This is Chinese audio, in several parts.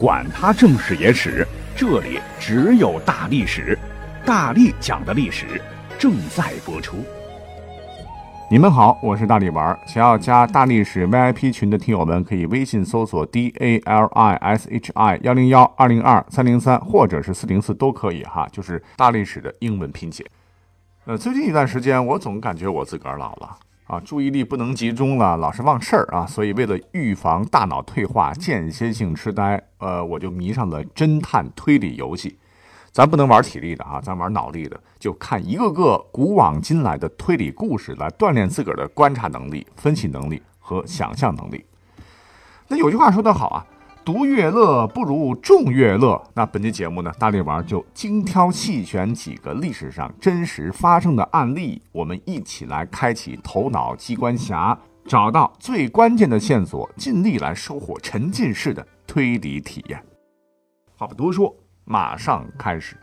管他正史野史，这里只有大历史，大力讲的历史正在播出。你们好，我是大力丸。想要加大历史 VIP 群的听友们，可以微信搜索 D A L I S H I 幺零幺二零二三零三，或者是四零四都可以哈，就是大历史的英文拼写。呃，最近一段时间，我总感觉我自个儿老了啊，注意力不能集中了，老是忘事儿啊，所以为了预防大脑退化、间歇性痴呆，呃，我就迷上了侦探推理游戏。咱不能玩体力的啊，咱玩脑力的，就看一个个古往今来的推理故事，来锻炼自个儿的观察能力、分析能力和想象能力。那有句话说得好啊，独乐乐不如众乐乐。那本期节目呢，大力丸就精挑细选几个历史上真实发生的案例，我们一起来开启头脑机关匣，找到最关键的线索，尽力来收获沉浸式的推理体验。话不多说。马上开始，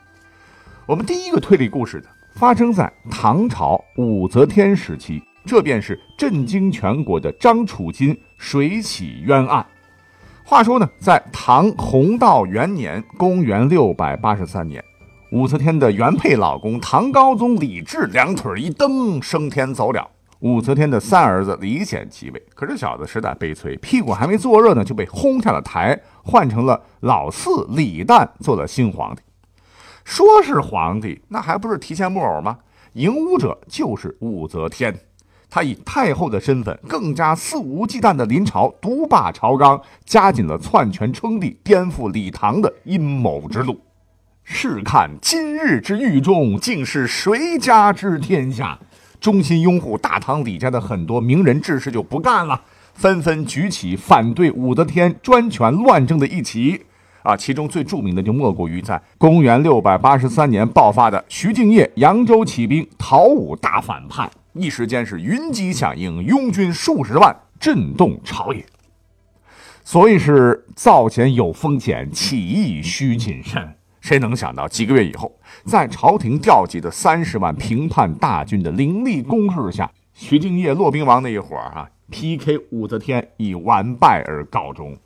我们第一个推理故事的发生在唐朝武则天时期，这便是震惊全国的张楚金水洗冤案。话说呢，在唐弘道元年（公元六百八十三年），武则天的原配老公唐高宗李治两腿一蹬，升天走了。武则天的三儿子李显继位，可这小子实在悲催，屁股还没坐热呢，就被轰下了台，换成了老四李旦做了新皇帝。说是皇帝，那还不是提线木偶吗？赢武者就是武则天，他以太后的身份，更加肆无忌惮的临朝，独霸朝纲，加紧了篡权称帝、颠覆李唐的阴谋之路。试看今日之狱中，竟是谁家之天下？忠心拥护大唐李家的很多名人志士就不干了，纷纷举起反对武则天专权乱政的一旗。啊，其中最著名的就莫过于在公元六百八十三年爆发的徐敬业扬州起兵讨武大反叛，一时间是云集响应，拥军数十万，震动朝野。所以是造钱有风险，起义需谨慎。谁能想到，几个月以后，在朝廷调集的三十万平叛大军的凌厉攻势下，徐敬业、骆宾王那一伙儿啊，PK 武则天以完败而告终。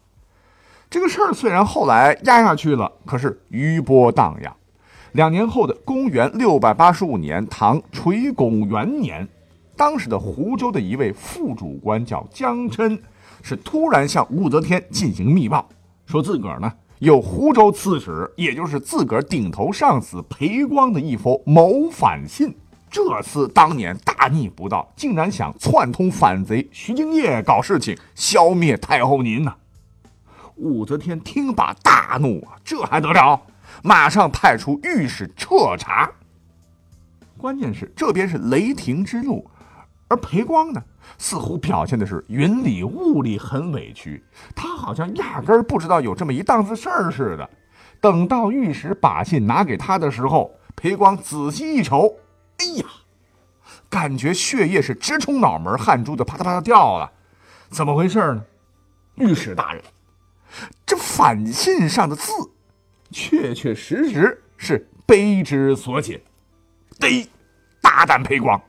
这个事儿虽然后来压下去了，可是余波荡漾。两年后的公元六百八十五年，唐垂拱元年，当时的湖州的一位副主官叫江琛，是突然向武则天进行密报，说自个儿呢。有湖州刺史，也就是自个儿顶头上司裴光的一封谋反信。这厮当年大逆不道，竟然想串通反贼徐敬业搞事情，消灭太后您呢？武则天听罢大怒啊，这还得了？马上派出御史彻查。关键是这边是雷霆之怒，而裴光呢？似乎表现的是云里雾里，很委屈。他好像压根儿不知道有这么一档子事儿似的。等到御史把信拿给他的时候，裴光仔细一瞅，哎呀，感觉血液是直冲脑门，汗珠子啪嗒啪嗒掉了。怎么回事呢？御史大人，这反信上的字，确确实实是卑职所写。得，大胆裴光！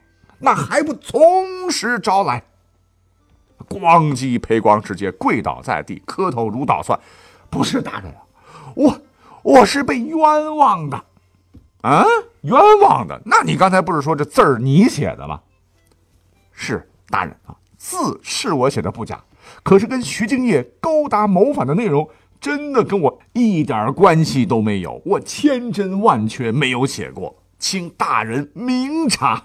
那还不从实招来？咣叽！裴光直接跪倒在地，磕头如捣蒜。不是大人，我我是被冤枉的。啊，冤枉的？那你刚才不是说这字儿你写的吗？是大人啊，字是我写的不假，可是跟徐敬业勾搭谋反的内容，真的跟我一点关系都没有。我千真万确没有写过，请大人明察。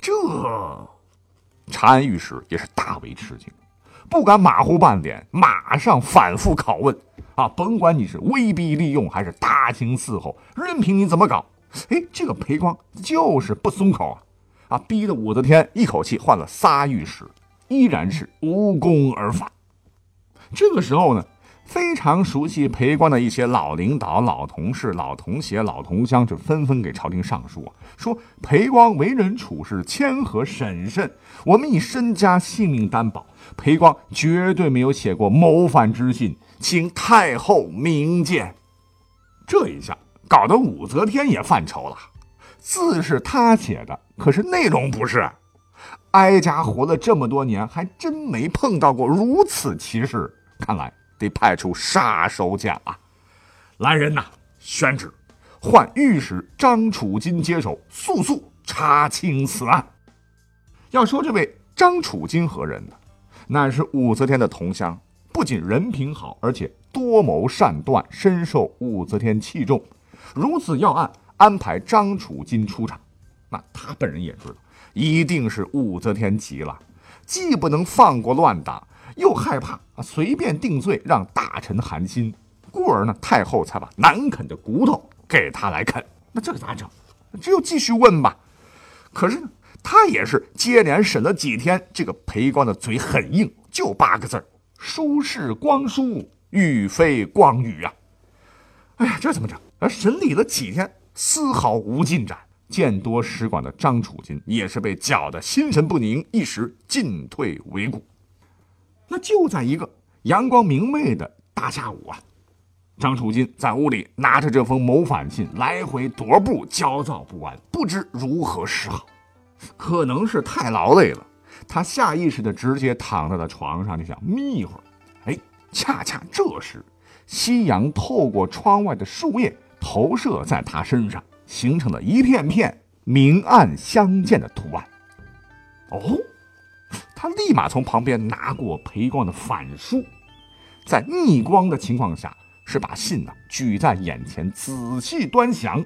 这长安御史也是大为吃惊，不敢马虎半点，马上反复拷问啊！甭管你是威逼利诱还是大刑伺候，任凭你怎么搞，哎，这个裴光就是不松口啊！啊，逼得武则天一口气换了仨御史，依然是无功而返。这个时候呢？非常熟悉裴光的一些老领导、老同事、老同学、老同乡，就纷纷给朝廷上书，说裴光为人处事谦和审慎，我们以身家性命担保，裴光绝对没有写过谋反之信，请太后明鉴。这一下搞得武则天也犯愁了，字是他写的，可是内容不是。哀家活了这么多年，还真没碰到过如此奇事，看来。得派出杀手锏啊！来人呐，宣旨，唤御史张楚金接手，速速查清此案。要说这位张楚金何人呢？乃是武则天的同乡，不仅人品好，而且多谋善断，深受武则天器重。如此要案，安排张楚金出场，那他本人也知道，一定是武则天急了，既不能放过乱党，又害怕啊随便定罪让大臣寒心，故而呢，太后才把难啃的骨头给他来啃。那这可咋整？只有继续问吧。可是呢？他也是接连审了几天，这个裴光的嘴很硬，就八个字儿：书是光书，语非光语啊！哎呀，这怎么整？而审理了几天，丝毫无进展。见多识广的张楚金也是被搅得心神不宁，一时进退维谷。那就在一个阳光明媚的大下午啊，张楚金在屋里拿着这封谋反信，来回踱步，焦躁不安，不知如何是好。可能是太劳累了，他下意识的直接躺在了床上，就想眯一会儿。哎，恰恰这时，夕阳透过窗外的树叶投射在他身上，形成了一片片明暗相间的图案。哦，他立马从旁边拿过裴光的反书，在逆光的情况下，是把信呢举在眼前仔细端详。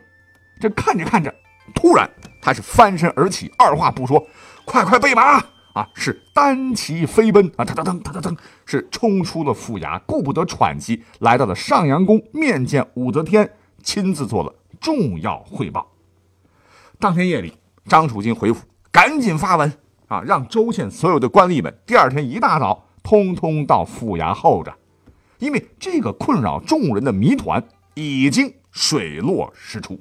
这看着看着。突然，他是翻身而起，二话不说，快快备马啊！是单骑飞奔啊！噔噔噔噔噔噔，是冲出了府衙，顾不得喘息，来到了上阳宫面见武则天，亲自做了重要汇报。当天夜里，张楚金回府，赶紧发文啊，让州县所有的官吏们第二天一大早通通到府衙候着，因为这个困扰众人的谜团已经水落石出。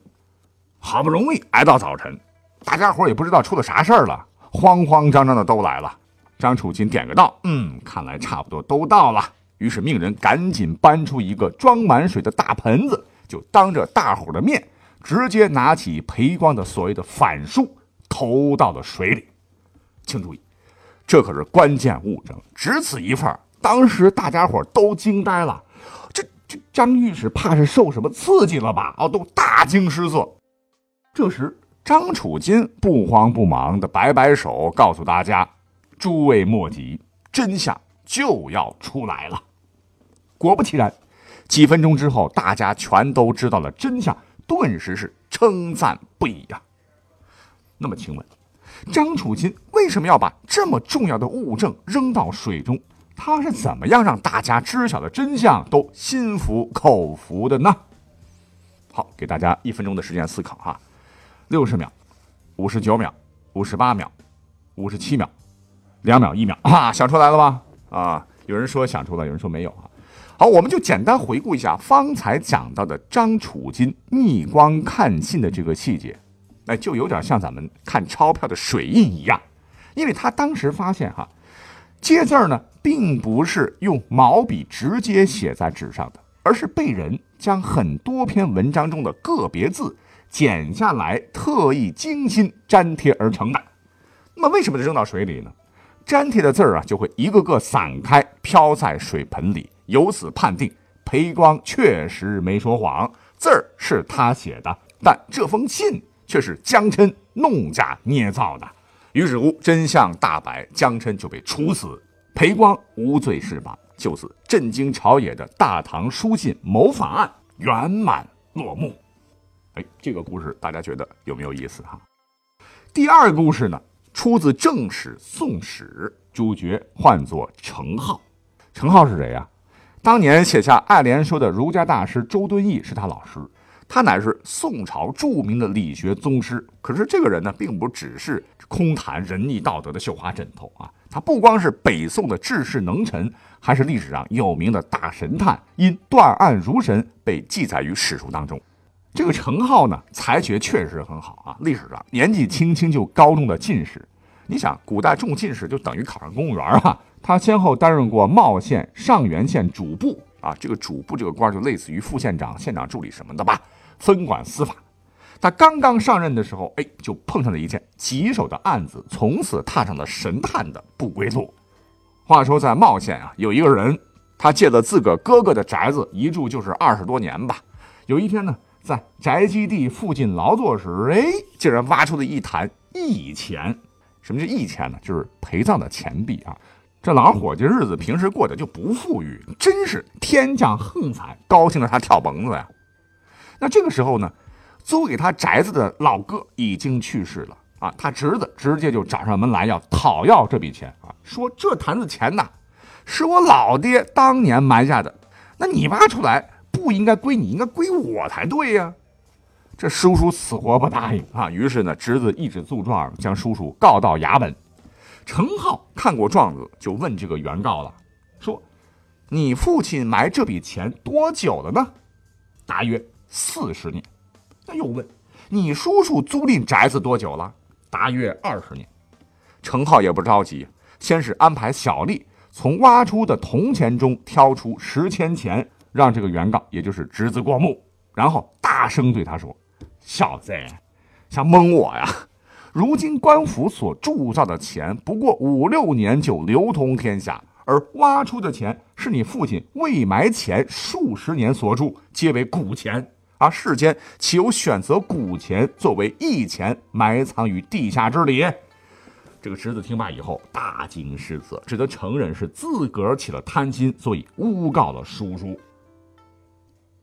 好不容易挨到早晨，大家伙也不知道出了啥事儿了，慌慌张张的都来了。张楚金点个到，嗯，看来差不多都到了。于是命人赶紧搬出一个装满水的大盆子，就当着大伙的面，直接拿起裴光的所谓的反书投到了水里。请注意，这可是关键物证，只此一份。当时大家伙都惊呆了，这这张御史怕是受什么刺激了吧？哦，都大惊失色。这时，张楚金不慌不忙的摆摆手，告诉大家：“诸位莫急，真相就要出来了。”果不其然，几分钟之后，大家全都知道了真相，顿时是称赞不已呀。那么，请问，张楚金为什么要把这么重要的物证扔到水中？他是怎么样让大家知晓的真相都心服口服的呢？好，给大家一分钟的时间思考哈。六十秒，五十九秒，五十八秒，五十七秒，两秒一秒啊！想出来了吧？啊，有人说想出来，有人说没有啊。好，我们就简单回顾一下方才讲到的张楚金逆光看信的这个细节，哎，就有点像咱们看钞票的水印一样，因为他当时发现哈，接字儿呢并不是用毛笔直接写在纸上的，而是被人将很多篇文章中的个别字。剪下来，特意精心粘贴而成的。那么，为什么扔到水里呢？粘贴的字儿啊，就会一个个散开，飘在水盆里。由此判定，裴光确实没说谎，字儿是他写的。但这封信却是江琛弄假捏造的。于是乎，真相大白，江琛就被处死，裴光无罪释放。就此，震惊朝野的大唐书信谋反案圆满落幕。哎这个故事大家觉得有没有意思哈？第二个故事呢，出自正史《宋史》，主角唤作程颢。程颢是谁呀？当年写下《爱莲说》的儒家大师周敦颐是他老师，他乃是宋朝著名的理学宗师。可是这个人呢，并不只是空谈仁义道德的绣花枕头啊，他不光是北宋的治世能臣，还是历史上有名的大神探，因断案如神被记载于史书当中。这个程颢呢，才学确实很好啊。历史上年纪轻轻就高中的进士，你想，古代中进士就等于考上公务员啊。他先后担任过茂县、上元县主簿啊，这个主簿这个官就类似于副县长、县长助理什么的吧，分管司法。他刚刚上任的时候，哎，就碰上了一件棘手的案子，从此踏上了神探的不归路。话说在茂县啊，有一个人他借了自个哥哥的宅子，一住就是二十多年吧。有一天呢，在宅基地附近劳作时，哎，竟然挖出了一坛义钱。什么叫义钱呢？就是陪葬的钱币啊。这老伙计日子平时过得就不富裕，真是天降横财，高兴的他跳蹦子呀。那这个时候呢，租给他宅子的老哥已经去世了啊，他侄子直接就找上门来要讨要这笔钱啊，说这坛子钱呐，是我老爹当年埋下的，那你挖出来不应该归你，应该归我才对呀。这叔叔死活不答应啊，于是呢，侄子一纸诉状将叔叔告到衙门。程浩看过状子，就问这个原告了，说：“你父亲埋这笔钱多久了呢？”大约四十年。那又问：“你叔叔租赁宅子多久了？”大约二十年。程浩也不着急，先是安排小丽从挖出的铜钱中挑出十千钱，让这个原告，也就是侄子过目，然后大声对他说：“小子，想蒙我呀？”如今官府所铸造的钱，不过五六年就流通天下，而挖出的钱是你父亲未埋前数十年所铸，皆为古钱。而世间岂有选择古钱作为义钱埋藏于地下之理？这个侄子听罢以后大惊失色，只得承认是自个儿起了贪心，所以诬告了叔叔。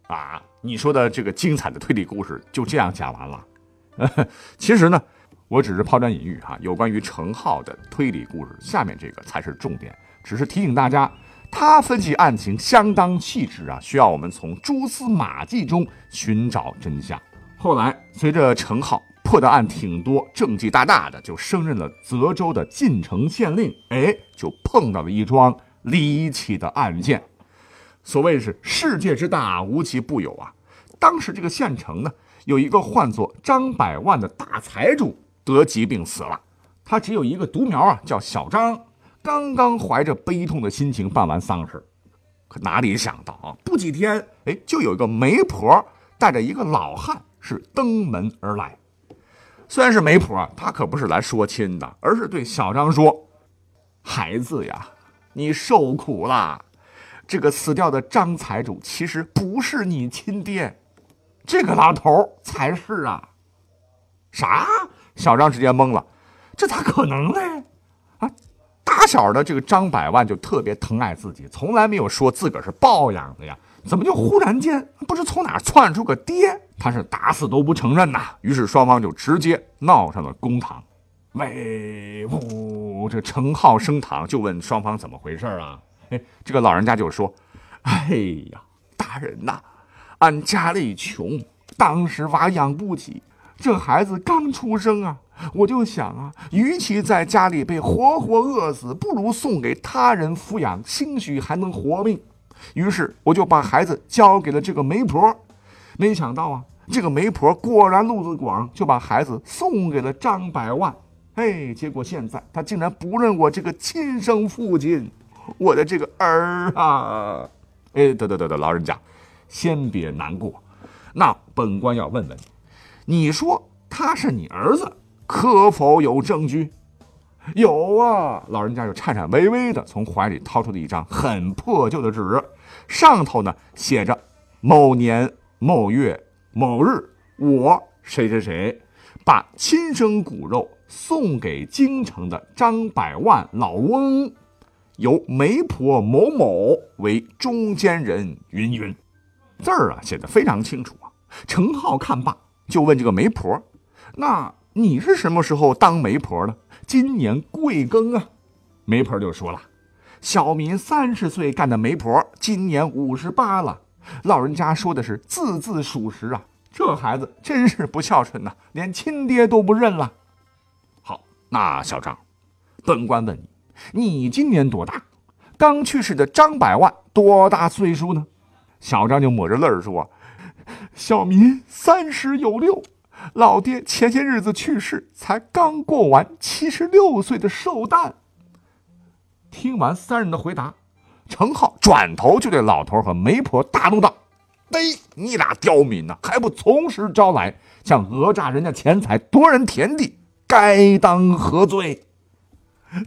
啊，你说的这个精彩的推理故事就这样讲完了。其实呢。我只是抛砖引玉哈，有关于程浩的推理故事，下面这个才是重点。只是提醒大家，他分析案情相当细致啊，需要我们从蛛丝马迹中寻找真相。后来随着程浩破的案挺多，政绩大大的，就升任了泽州的晋城县令。哎，就碰到了一桩离奇的案件。所谓是世界之大，无奇不有啊。当时这个县城呢，有一个唤作张百万的大财主。得疾病死了，他只有一个独苗啊，叫小张。刚刚怀着悲痛的心情办完丧事，可哪里想到啊，不几天，哎，就有一个媒婆带着一个老汉是登门而来。虽然是媒婆，她可不是来说亲的，而是对小张说：“孩子呀，你受苦了。这个死掉的张财主其实不是你亲爹，这个老头才是啊。”啥？小张直接懵了，这咋可能呢？打小的这个张百万就特别疼爱自己，从来没有说自个儿是抱养的呀，怎么就忽然间不知从哪窜出个爹？他是打死都不承认呐。于是双方就直接闹上了公堂。喂，呜，这程浩升堂就问双方怎么回事啊？哎，这个老人家就说：“哎呀，大人呐，俺家里穷，当时娃养不起。”这孩子刚出生啊，我就想啊，与其在家里被活活饿死，不如送给他人抚养，兴许还能活命。于是我就把孩子交给了这个媒婆。没想到啊，这个媒婆果然路子广，就把孩子送给了张百万。哎，结果现在他竟然不认我这个亲生父亲，我的这个儿啊！哎，得得得得，老人家，先别难过。那本官要问问你。你说他是你儿子，可否有证据？有啊，老人家就颤颤巍巍的从怀里掏出了一张很破旧的纸，上头呢写着：某年某月某日，我谁谁谁把亲生骨肉送给京城的张百万老翁，由媒婆某某为中间人，云云。字儿啊写的非常清楚啊。程浩看罢。就问这个媒婆：“那你是什么时候当媒婆的？今年贵庚啊？”媒婆就说了：“小民三十岁干的媒婆，今年五十八了。”老人家说的是字字属实啊！这孩子真是不孝顺呐，连亲爹都不认了。好，那小张，本官问你，你今年多大？刚去世的张百万多大岁数呢？小张就抹着泪儿说。小民三十有六，老爹前些日子去世，才刚过完七十六岁的寿诞。听完三人的回答，程浩转头就对老头和媒婆大怒道：“哎，你俩刁民呐，还不从实招来，想讹诈人家钱财，夺人田地，该当何罪？”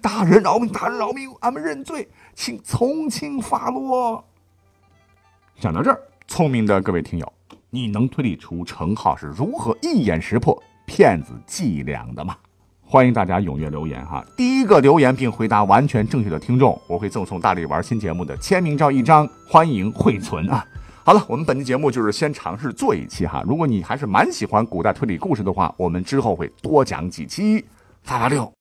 大人饶命！大人饶命！俺们认罪。请从轻发落。讲到这儿，聪明的各位听友，你能推理出程浩是如何一眼识破骗子伎俩的吗？欢迎大家踊跃留言哈！第一个留言并回答完全正确的听众，我会赠送大力玩新节目的签名照一张，欢迎惠存啊！好了，我们本期节目就是先尝试做一期哈。如果你还是蛮喜欢古代推理故事的话，我们之后会多讲几期。发发六。